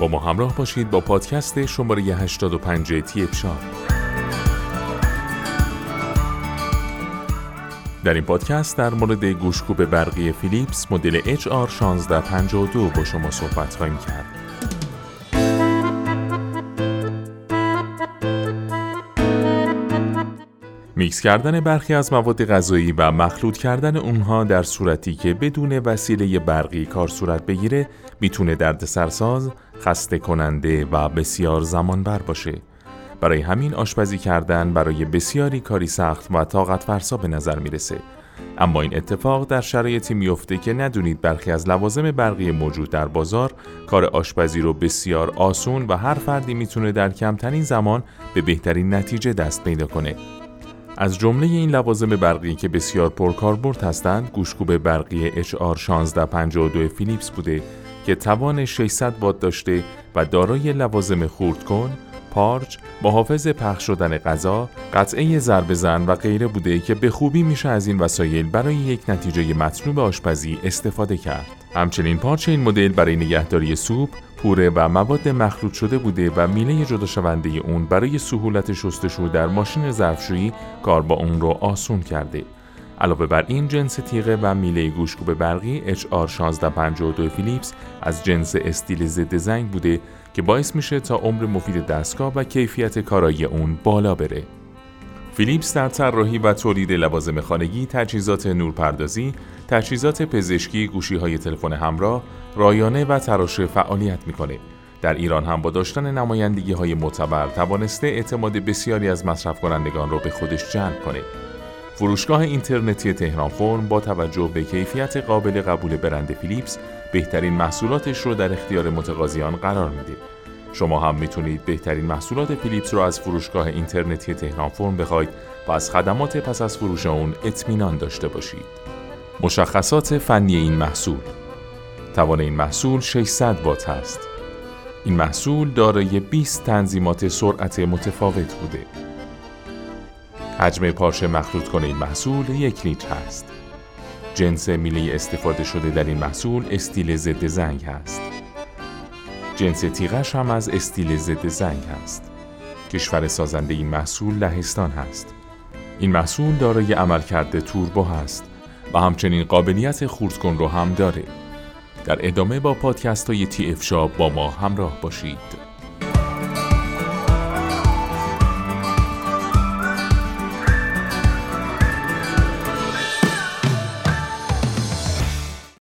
با ما همراه باشید با پادکست شماره 85 تی افشار در این پادکست در مورد گوشکوب برقی فیلیپس مدل HR1652 با شما صحبت خواهیم کرد. میکس کردن برخی از مواد غذایی و مخلوط کردن اونها در صورتی که بدون وسیله برقی کار صورت بگیره می‌تونه درد سرساز، خسته کننده و بسیار زمان بر باشه. برای همین آشپزی کردن برای بسیاری کاری سخت و طاقت فرسا به نظر می‌رسه. اما این اتفاق در شرایطی میفته که ندونید برخی از لوازم برقی موجود در بازار کار آشپزی رو بسیار آسون و هر فردی می‌تونه در کمترین زمان به بهترین نتیجه دست پیدا کنه. از جمله این لوازم برقی که بسیار پرکاربرد هستند گوشکوب برقی HR1652 فیلیپس بوده که توان 600 وات داشته و دارای لوازم خورد کن، پارچ، محافظ پخش شدن غذا، قطعه ضرب زن و غیره بوده که به خوبی میشه از این وسایل برای یک نتیجه مطلوب آشپزی استفاده کرد. همچنین پارچ این مدل برای نگهداری سوپ، پوره و مواد مخلوط شده بوده و میله جدا شونده اون برای سهولت شستشو در ماشین ظرفشویی کار با اون رو آسون کرده. علاوه بر این جنس تیغه و میله گوشکوب برقی HR1652 فیلیپس از جنس استیل ضد زنگ بوده که باعث میشه تا عمر مفید دستگاه و کیفیت کارایی اون بالا بره. فیلیپس در طراحی و تولید لوازم خانگی، تجهیزات نورپردازی، تجهیزات پزشکی، گوشی های تلفن همراه، رایانه و تراشه فعالیت می‌کنه. در ایران هم با داشتن نمایندگی های معتبر توانسته اعتماد بسیاری از مصرف کنندگان را به خودش جلب کنه. فروشگاه اینترنتی تهران فرم با توجه به کیفیت قابل قبول برند فیلیپس بهترین محصولاتش رو در اختیار متقاضیان قرار میده. شما هم می‌تونید بهترین محصولات فیلیپس رو از فروشگاه اینترنتی تهران فرم بخواید و از خدمات پس از فروش اون اطمینان داشته باشید. مشخصات فنی این محصول توان این محصول 600 وات است. این محصول دارای 20 تنظیمات سرعت متفاوت بوده. حجم پارچه مخلوط کنه این محصول یک لیتر است. جنس میله استفاده شده در این محصول استیل ضد زنگ است. جنس تیغش هم از استیل ضد زنگ است. کشور سازنده این محصول لهستان هست. این محصول دارای عملکرد توربو هست و همچنین قابلیت خورد رو هم داره. در ادامه با پادکست های تی افشا با ما همراه باشید.